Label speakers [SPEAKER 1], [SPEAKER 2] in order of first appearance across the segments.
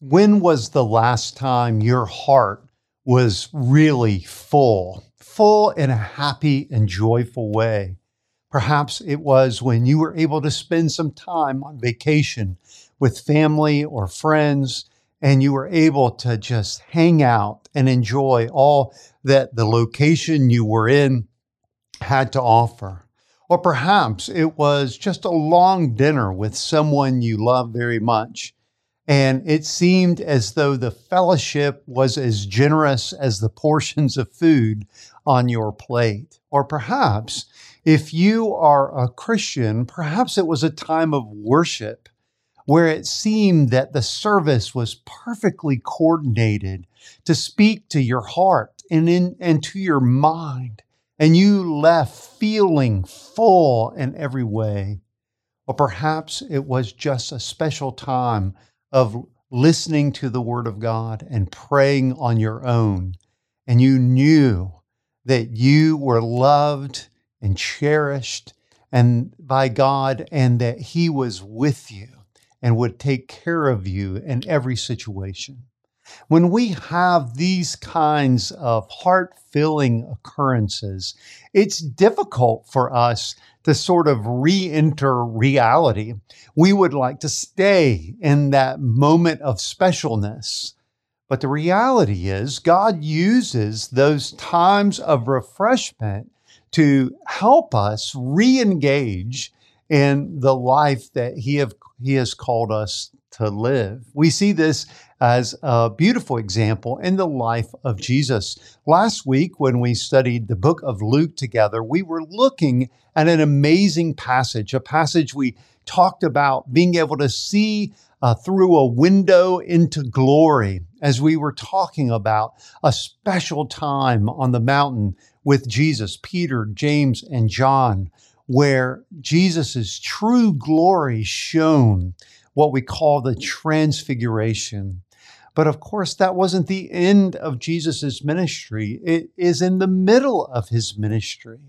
[SPEAKER 1] When was the last time your heart was really full, full in a happy and joyful way? Perhaps it was when you were able to spend some time on vacation with family or friends and you were able to just hang out and enjoy all that the location you were in had to offer. Or perhaps it was just a long dinner with someone you love very much. And it seemed as though the fellowship was as generous as the portions of food on your plate. Or perhaps if you are a Christian, perhaps it was a time of worship where it seemed that the service was perfectly coordinated to speak to your heart and, in, and to your mind and you left feeling full in every way. Or perhaps it was just a special time of listening to the Word of God and praying on your own. And you knew that you were loved and cherished and by God and that He was with you and would take care of you in every situation. When we have these kinds of heart filling occurrences, it's difficult for us to sort of re enter reality. We would like to stay in that moment of specialness. But the reality is, God uses those times of refreshment to help us re engage in the life that He, have, he has called us to live. We see this as a beautiful example in the life of Jesus. Last week, when we studied the book of Luke together, we were looking at an amazing passage, a passage we talked about being able to see uh, through a window into glory as we were talking about a special time on the mountain with Jesus, Peter, James, and John, where Jesus' true glory shone what we call the transfiguration. But of course, that wasn't the end of Jesus' ministry. It is in the middle of his ministry.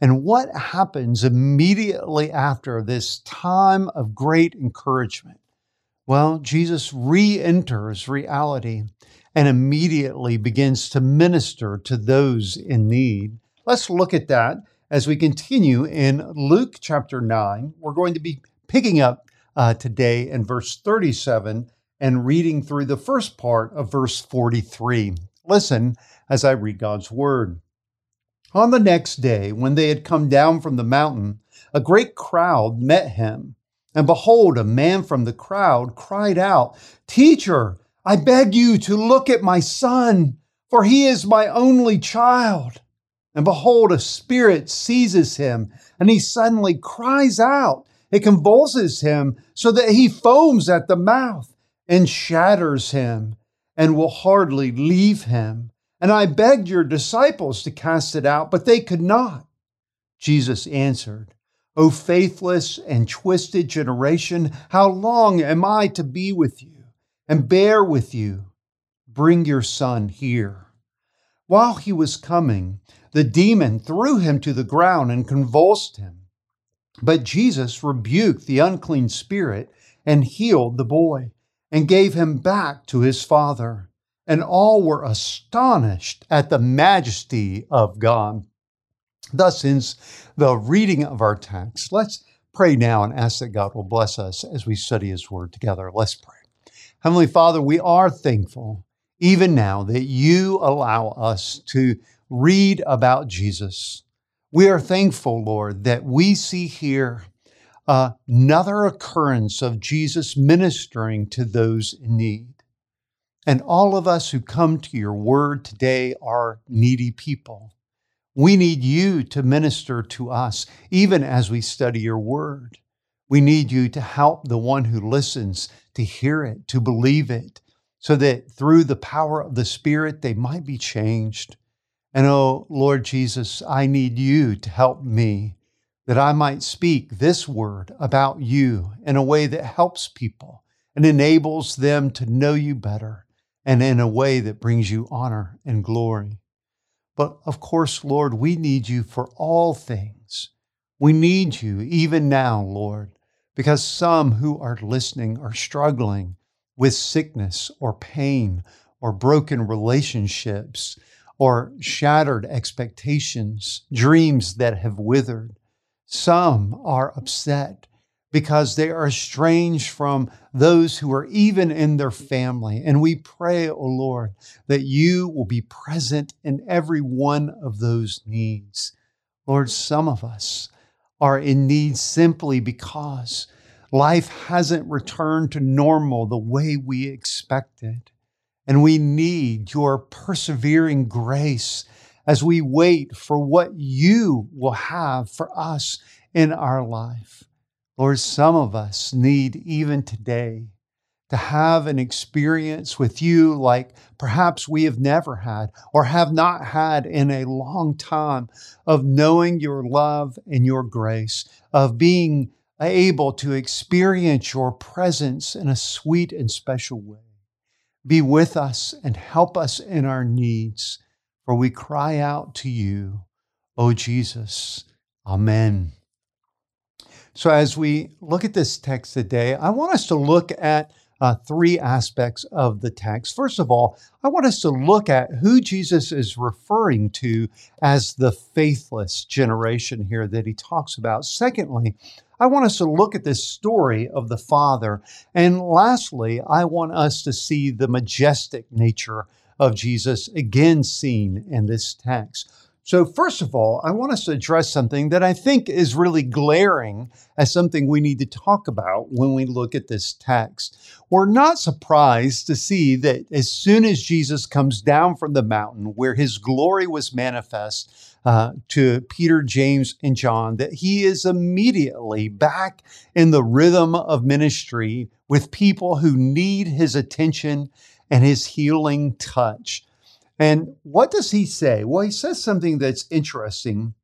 [SPEAKER 1] And what happens immediately after this time of great encouragement? Well, Jesus re enters reality and immediately begins to minister to those in need. Let's look at that as we continue in Luke chapter 9. We're going to be picking up uh, today in verse 37 and reading through the first part of verse 43. Listen as I read God's word. On the next day, when they had come down from the mountain, a great crowd met him. And behold, a man from the crowd cried out, Teacher, I beg you to look at my son, for he is my only child. And behold, a spirit seizes him, and he suddenly cries out it convulses him so that he foams at the mouth and shatters him and will hardly leave him. And I begged your disciples to cast it out, but they could not. Jesus answered, O faithless and twisted generation, how long am I to be with you and bear with you? Bring your son here. While he was coming, the demon threw him to the ground and convulsed him. But Jesus rebuked the unclean spirit and healed the boy and gave him back to his father. And all were astonished at the majesty of God. Thus ends the reading of our text. Let's pray now and ask that God will bless us as we study his word together. Let's pray. Heavenly Father, we are thankful even now that you allow us to read about Jesus we are thankful, Lord, that we see here Uh, another occurrence of Jesus ministering to those in need. And all of us who come to your word today are needy people. We need you to minister to us, even as we study your word. We need you to help the one who listens to hear it, to believe it, so that through the power of the Spirit they might be changed. And oh, Lord Jesus, I need you to help me that I might speak this word about you in a way that helps people and enables them to know you better and in a way that brings you honor and glory. But of course, Lord, we need you for all things. We need you even now, Lord, because some who are listening are struggling with sickness or pain or broken relationships or shattered expectations, dreams that have withered. Some are upset because they are estranged from those who are even in their family. And we pray, O oh Lord, that you will be present in every one of those needs. Lord, some of us are in need simply because life hasn't returned to normal the way we expected. And we need your persevering grace as we wait for what you will have for us in our life. Lord, some of us need even today to have an experience with you like perhaps we have never had or have not had in a long time of knowing your love and your grace, of being able to experience your presence in a sweet and special way. Be with us and help us in our needs, for we cry out to you, O Jesus. Amen. So, as we look at this text today, I want us to look at uh, three aspects of the text. First of all, I want us to look at who Jesus is referring to as the faithless generation here that he talks about. Secondly, I want us to look at this story of the Father. And lastly, I want us to see the majestic nature of Jesus again seen in this text. So, first of all, I want us to address something that I think is really glaring as something we need to talk about when we look at this text. We're not surprised to see that as soon as Jesus comes down from the mountain where his glory was manifest uh, to Peter, James, and John, that he is immediately back in the rhythm of ministry with people who need his attention and his healing touch. And what does he say? Well, he says something that's interesting.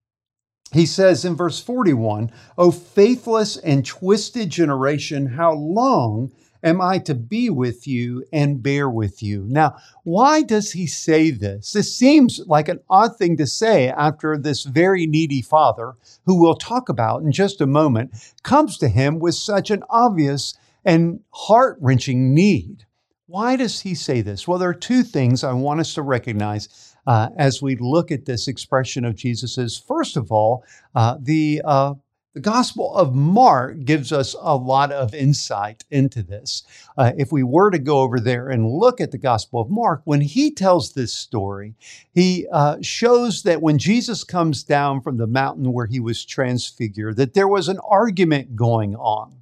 [SPEAKER 1] He says in verse 41, O faithless and twisted generation, how long am I to be with you and bear with you? Now, why does he say this? This seems like an odd thing to say after this very needy father, who we'll talk about in just a moment, comes to him with such an obvious and heart wrenching need. Why does he say this? Well, there are two things I want us to recognize uh, as we look at this expression of Jesus's. First of all, uh, the uh, the Gospel of Mark gives us a lot of insight into this. Uh, if we were to go over there and look at the Gospel of Mark, when he tells this story, he uh, shows that when Jesus comes down from the mountain where he was transfigured, that there was an argument going on.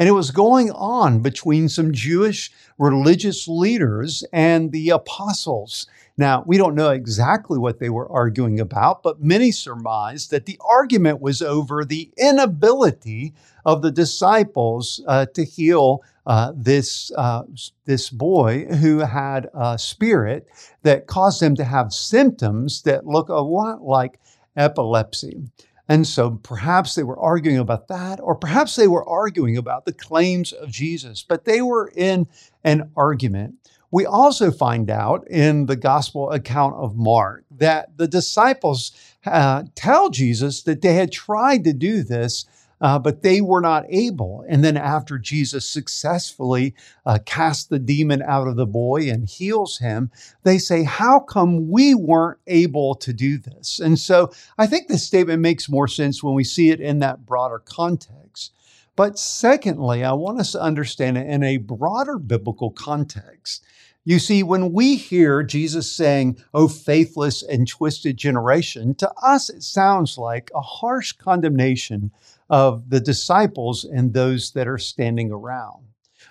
[SPEAKER 1] And it was going on between some Jewish religious leaders and the apostles. Now, we don't know exactly what they were arguing about, but many surmise that the argument was over the inability of the disciples uh, to heal uh, this, uh, this boy who had a spirit that caused him to have symptoms that look a lot like epilepsy. And so perhaps they were arguing about that, or perhaps they were arguing about the claims of Jesus, but they were in an argument. We also find out in the gospel account of Mark that the disciples uh, tell Jesus that they had tried to do this uh, but they were not able. And then, after Jesus successfully uh, casts the demon out of the boy and heals him, they say, How come we weren't able to do this? And so, I think this statement makes more sense when we see it in that broader context. But secondly, I want us to understand it in a broader biblical context. You see, when we hear Jesus saying, Oh, faithless and twisted generation, to us it sounds like a harsh condemnation of the disciples and those that are standing around.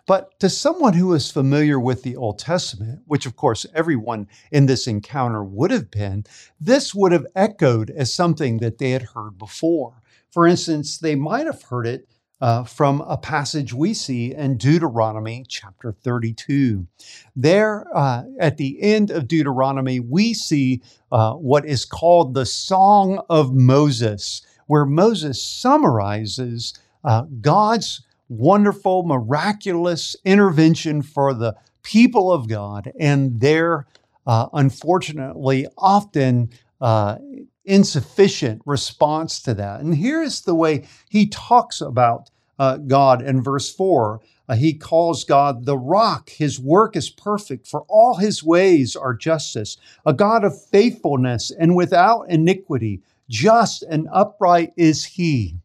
[SPEAKER 1] But to someone who is familiar with the Old Testament, which of course everyone in this encounter would have been, this would have echoed as something that they had heard before. For instance, they might have heard it uh, from a passage we see in Deuteronomy chapter 32. There, uh, at the end of Deuteronomy, we see uh, what is called the Song of Moses where Moses summarizes uh, God's wonderful, miraculous intervention for the people of God and their, uh, unfortunately, often uh, insufficient response to that. And here's the way he talks about uh, God in verse 4 Uh, he calls God the rock. His work is perfect, for all his ways are justice. A God of faithfulness and without iniquity, just and upright is he.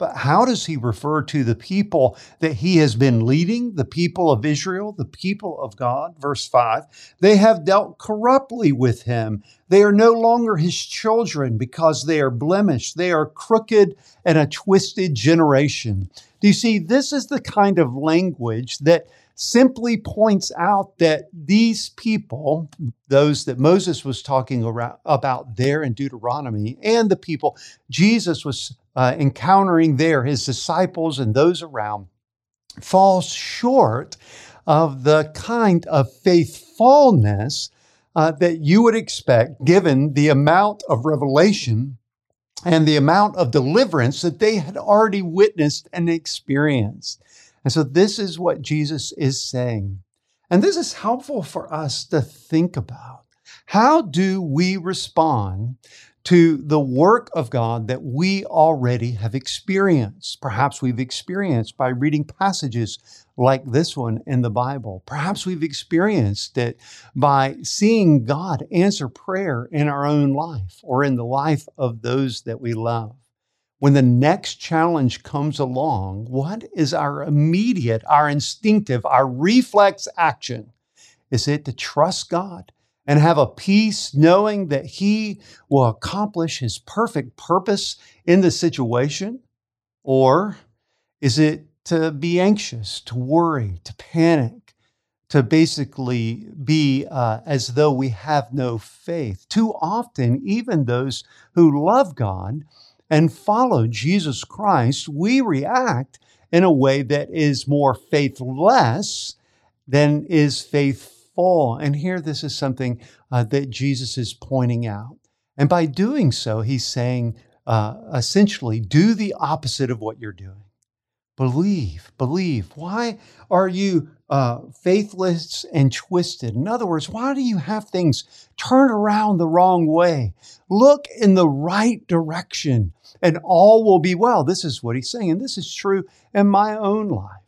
[SPEAKER 1] But how does he refer to the people that he has been leading, the people of Israel, the people of God? Verse 5 They have dealt corruptly with him. They are no longer his children because they are blemished. They are crooked and a twisted generation. Do you see? This is the kind of language that simply points out that these people, those that Moses was talking around, about there in Deuteronomy, and the people Jesus was uh, encountering there, his disciples and those around, falls short of the kind of faithfulness uh, that you would expect given the amount of revelation and the amount of deliverance that they had already witnessed and experienced. And so, this is what Jesus is saying. And this is helpful for us to think about. How do we respond to the work of God that we already have experienced. Perhaps we've experienced by reading passages like this one in the Bible. Perhaps we've experienced it by seeing God answer prayer in our own life or in the life of those that we love. When the next challenge comes along, what is our immediate, our instinctive, our reflex action? Is it to trust God? and have a peace knowing that He will accomplish His perfect purpose in the situation? Or is it to be anxious, to worry, to panic, to basically be uh, as though we have no faith? Too often, even those who love God and follow Jesus Christ, we react in a way that is more faithless than is faithful. And here, this is something uh, that Jesus is pointing out. And by doing so, he's saying uh, essentially, do the opposite of what you're doing. Believe, believe. Why are you uh, faithless and twisted? In other words, why do you have things turn around the wrong way? Look in the right direction and all will be well. This is what he's saying. And this is true in my own life.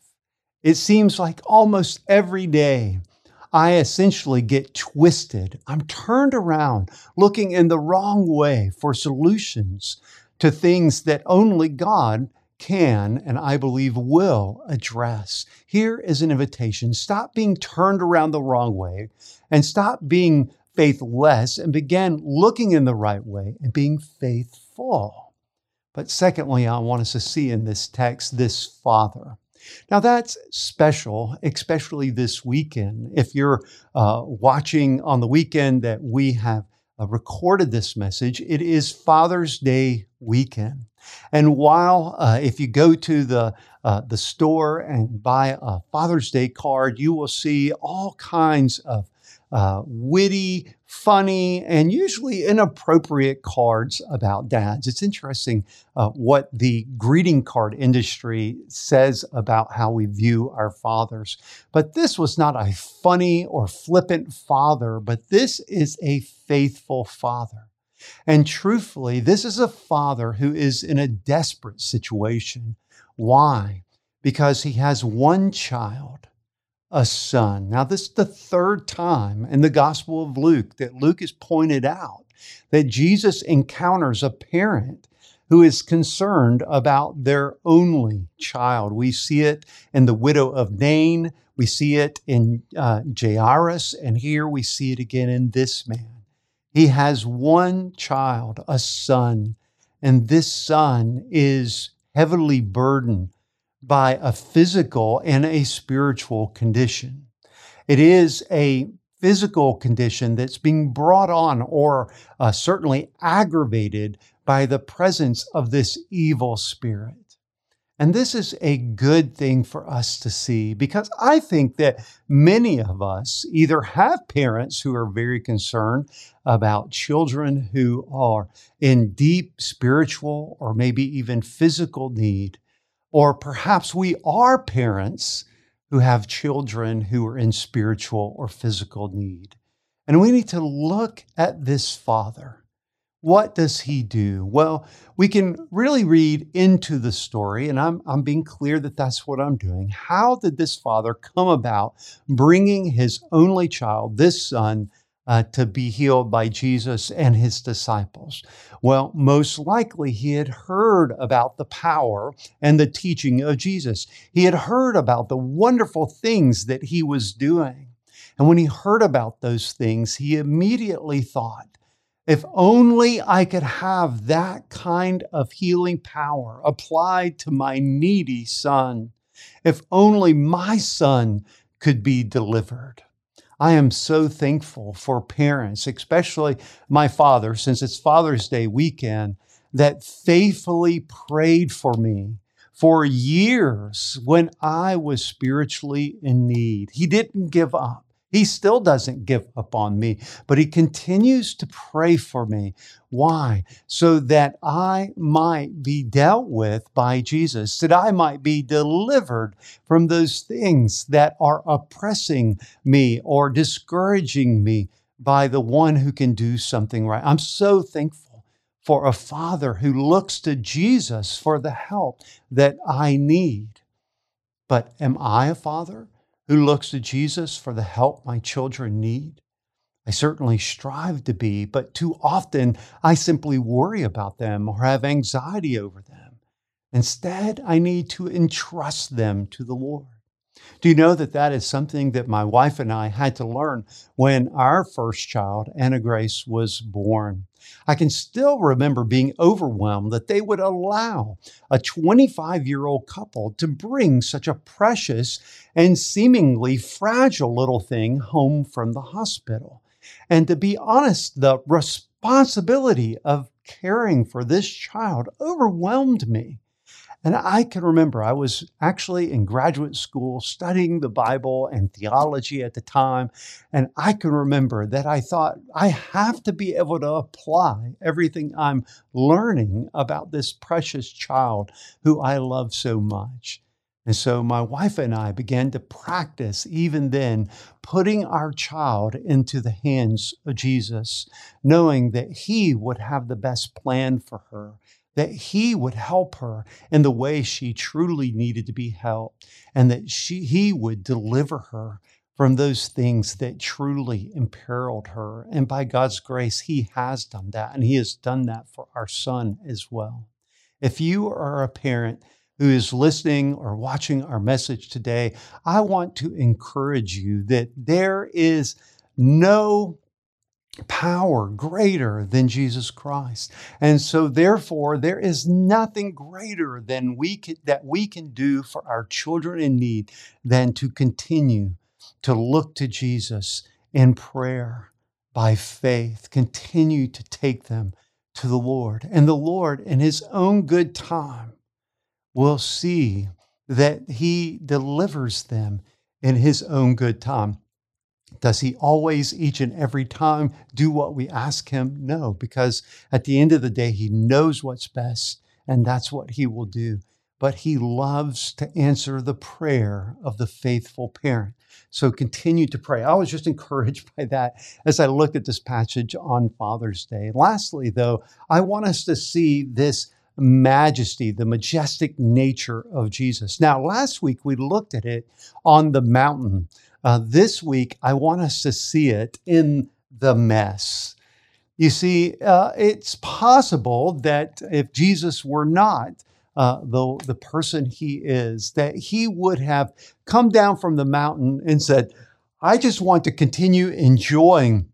[SPEAKER 1] It seems like almost every day I essentially get twisted. I'm turned around looking in the wrong way for solutions to things that only God can and I believe will address. Here is an invitation stop being turned around the wrong way and stop being faithless and begin looking in the right way and being faithful. But secondly, I want us to see in this text this Father. Now, that's special, especially this weekend. If you're uh, watching on the weekend that we have uh, recorded this message, it is Father's Day weekend. And while uh, if you go to the uh, the store and buy a Father's Day card, you will see all kinds of uh, witty, funny, and usually inappropriate cards about dads. It's interesting uh, what the greeting card industry says about how we view our fathers. But this was not a funny or flippant father, but this is a faithful father. And truthfully, this is a father who is in a desperate situation. Why? Because he has one child a son. Now, this is the third time in the Gospel of Luke that Luke has pointed out that Jesus encounters a parent who is concerned about their only child. We see it in the widow of Nain, we see it in uh, Jairus, and here we see it again in this man. He has one child, a son, and this son is heavily burdened by a physical and a spiritual condition. It is a physical condition that's being brought on or uh, certainly aggravated by the presence of this evil spirit. And this is a good thing for us to see because I think that many of us either have parents who are very concerned about children who are in deep spiritual or maybe even physical need, or perhaps we are parents who have children who are in spiritual or physical need. And we need to look at this father. What does he do? Well, we can really read into the story, and I'm, I'm being clear that that's what I'm doing. How did this father come about bringing his only child, this son, uh, to be healed by Jesus and his disciples? Well, most likely he had heard about the power and the teaching of Jesus. He had heard about the wonderful things that he was doing. And when he heard about those things, he immediately thought, if only I could have that kind of healing power applied to my needy son. If only my son could be delivered. I am so thankful for parents, especially my father, since it's Father's Day weekend, that faithfully prayed for me for years when I was spiritually in need. He didn't give up. He still doesn't give up on me, but he continues to pray for me. Why? So that I might be dealt with by Jesus, that I might be delivered from those things that are oppressing me or discouraging me by the one who can do something right. I'm so thankful for a father who looks to Jesus for the help that I need. But am I a father? Who looks to Jesus for the help my children need? I certainly strive to be, but too often I simply worry about them or have anxiety over them. Instead, I need to entrust them to the Lord. Do you know that that is something that my wife and I had to learn when our first child, Anna Grace, was born? I can still remember being overwhelmed that they would allow a 25 year old couple to bring such a precious and seemingly fragile little thing home from the hospital. And to be honest, the responsibility of caring for this child overwhelmed me. And I can remember I was actually in graduate school studying the Bible and theology at the time. And I can remember that I thought I have to be able to apply everything I'm learning about this precious child who I love so much. And so my wife and I began to practice, even then, putting our child into the hands of Jesus, knowing that He would have the best plan for her that he would help her in the way she truly needed to be helped and that she, he would deliver her from those things that truly imperiled her. And by God's grace, he has done that. And he has done that for our son as well. If you are a parent who is listening or watching our message today, I want to encourage you that there is no power greater than Jesus Christ. And so therefore there is nothing greater than we can, that we can do for our children in need than to continue to look to Jesus in prayer by faith, continue to take them to the Lord. And the Lord in his own good time will see that he delivers them in his own good time. Does he always, each and every time, do what we ask him? No, because at the end of the day, he knows what's best, and that's what he will do. But he loves to answer the prayer of the faithful parent. So continue to pray. I was just encouraged by that as I looked at this passage on Father's Day. Lastly, though, I want us to see this majesty, the majestic nature of Jesus. Now, last week we looked at it on the mountain. Uh, this week, I want us to see it in the mess. You see, uh, it's possible that if Jesus were not uh, the, the person he is, that he would have come down from the mountain and said, I just want to continue enjoying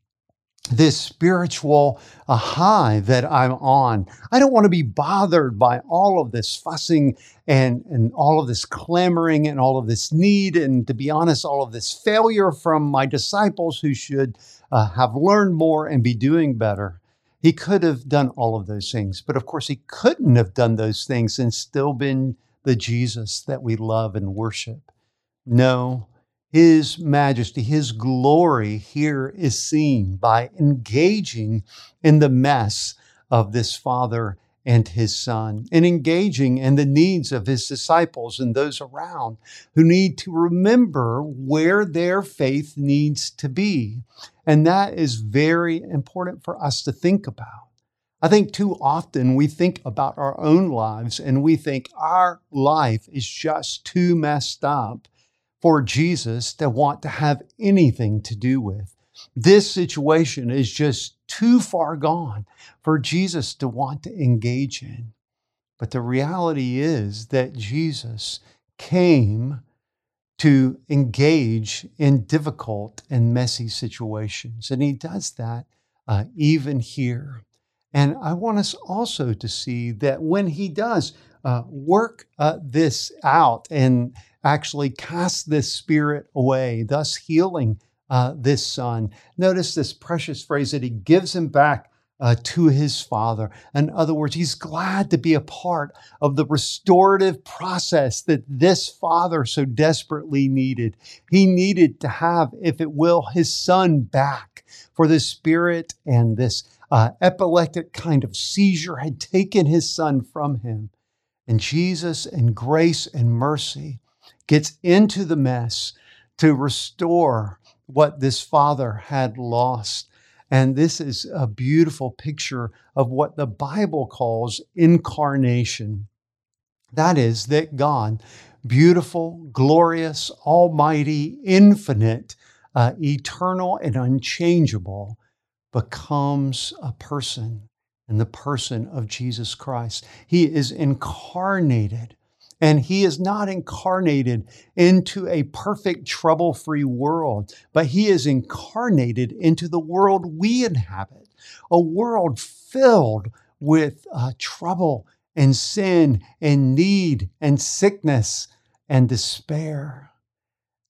[SPEAKER 1] this spiritual uh, high that I'm on. I don't want to be bothered by all of this fussing and, and all of this clamoring and all of this need. And to be honest, all of this failure from my disciples who should uh, have learned more and be doing better. He could have done all of those things, but of course, he couldn't have done those things and still been the Jesus that we love and worship. No, his majesty, His glory here is seen by engaging in the mess of this Father and His Son, and engaging in the needs of His disciples and those around who need to remember where their faith needs to be. And that is very important for us to think about. I think too often we think about our own lives and we think our life is just too messed up for Jesus to want to have anything to do with. This situation is just too far gone for Jesus to want to engage in. But the reality is that Jesus came to engage in difficult and messy situations. And he does that uh, even here. And I want us also to see that when he does uh, work uh, this out and actually cast this spirit away, thus healing uh, this son, notice this precious phrase that he gives him back uh, to his father. In other words, he's glad to be a part of the restorative process that this father so desperately needed. He needed to have, if it will, his son back for the spirit and this uh, epileptic kind of seizure had taken his son from him. And Jesus, in grace and mercy, gets into the mess to restore what this father had lost. And this is a beautiful picture of what the Bible calls incarnation. That is, that God, beautiful, glorious, almighty, infinite, uh, eternal, and unchangeable, becomes a person in the person of Jesus Christ. He is incarnated. And he is not incarnated into a perfect, trouble free world, but he is incarnated into the world we inhabit, a world filled with uh, trouble and sin and need and sickness and despair.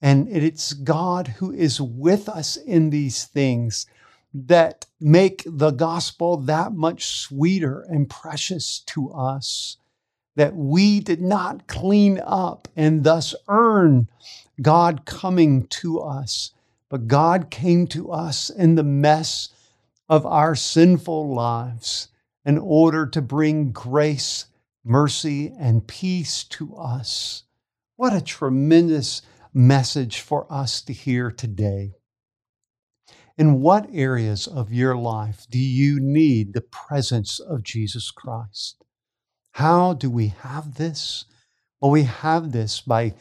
[SPEAKER 1] And it's God who is with us in these things that make the gospel that much sweeter and precious to us. That we did not clean up and thus earn God coming to us, but God came to us in the mess of our sinful lives in order to bring grace, mercy, and peace to us. What a tremendous message for us to hear today. In what areas of your life do you need the presence of Jesus Christ? How do we have this? Well, we have this by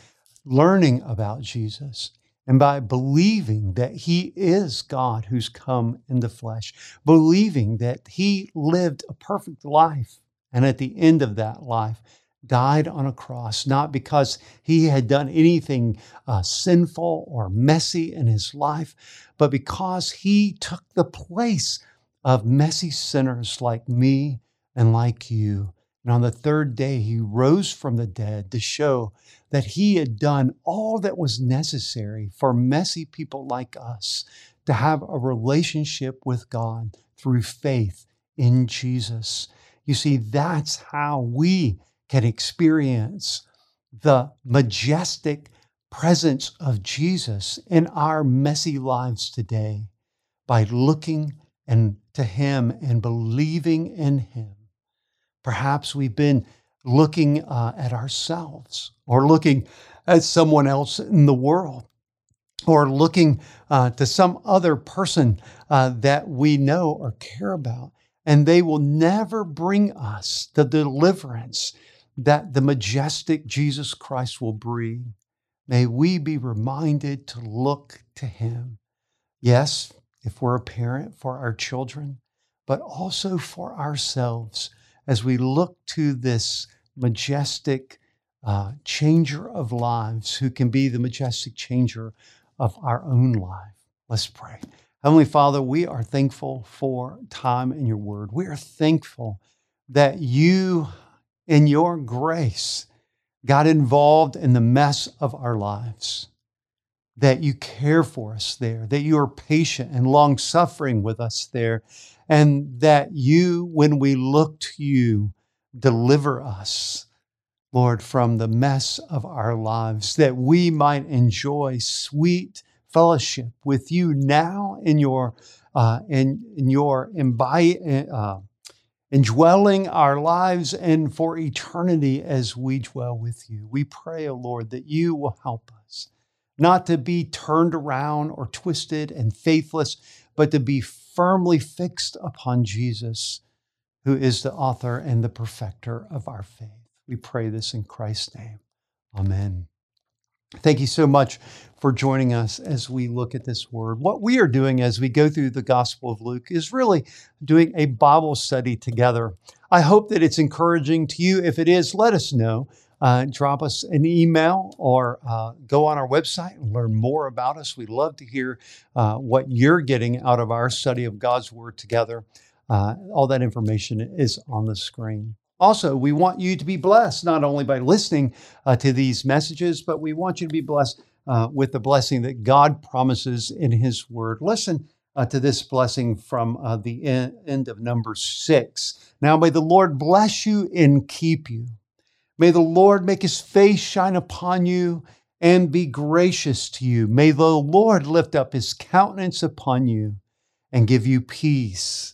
[SPEAKER 1] learning about Jesus and by believing that he is God who's come in the flesh, believing that he lived a perfect life. And at the end of that life, died on a cross, not because he had done anything uh, sinful or messy in his life, but because he took the place of messy sinners like me and like you. And on the third day, he rose from the dead to show that he had done all that was necessary for messy people like us to have a relationship with God through faith in Jesus. You see, that's how we can experience the majestic presence of Jesus in our messy lives today by looking and to him and believing in him. Perhaps we've been looking uh, at ourselves or looking at someone else in the world or looking uh, to some other person uh, that we know or care about. And they will never bring us the deliverance that the majestic Jesus Christ will bring. May we be reminded to look to Him. Yes, if we're a parent for our children, but also for ourselves as we look to this majestic uh, changer of lives who can be the majestic changer of our own life. Let's pray. Heavenly Father, we are thankful for time in your word. We are thankful that you in your grace, got involved in the mess of our lives. That you care for us there, that you are patient and long suffering with us there, and that you, when we look to you, deliver us, Lord, from the mess of our lives, that we might enjoy sweet fellowship with you now in your uh, in, in your imbi- uh, indwelling our lives and for eternity as we dwell with you. We pray, O oh Lord, that you will help us not to be turned around or twisted and faithless, but to be firmly fixed upon Jesus, who is the author and the perfecter of our faith. We pray this in Christ's name. Amen. Thank you so much for joining us as we look at this word. What we are doing as we go through the Gospel of Luke is really doing a Bible study together. I hope that it's encouraging to you. If it is, let us know. Uh, drop us an email or uh, go on our website and learn more about us. We'd love to hear uh, what you're getting out of our study of God's Word together. Uh, all that information is on the screen. Also, we want you to be blessed not only by listening uh, to these messages, but we want you to be blessed uh, with the blessing that God promises in His Word. Listen uh, to this blessing from uh, the end of number six. Now, may the Lord bless you and keep you. May the Lord make His face shine upon you and be gracious to you. May the Lord lift up His countenance upon you and give you peace.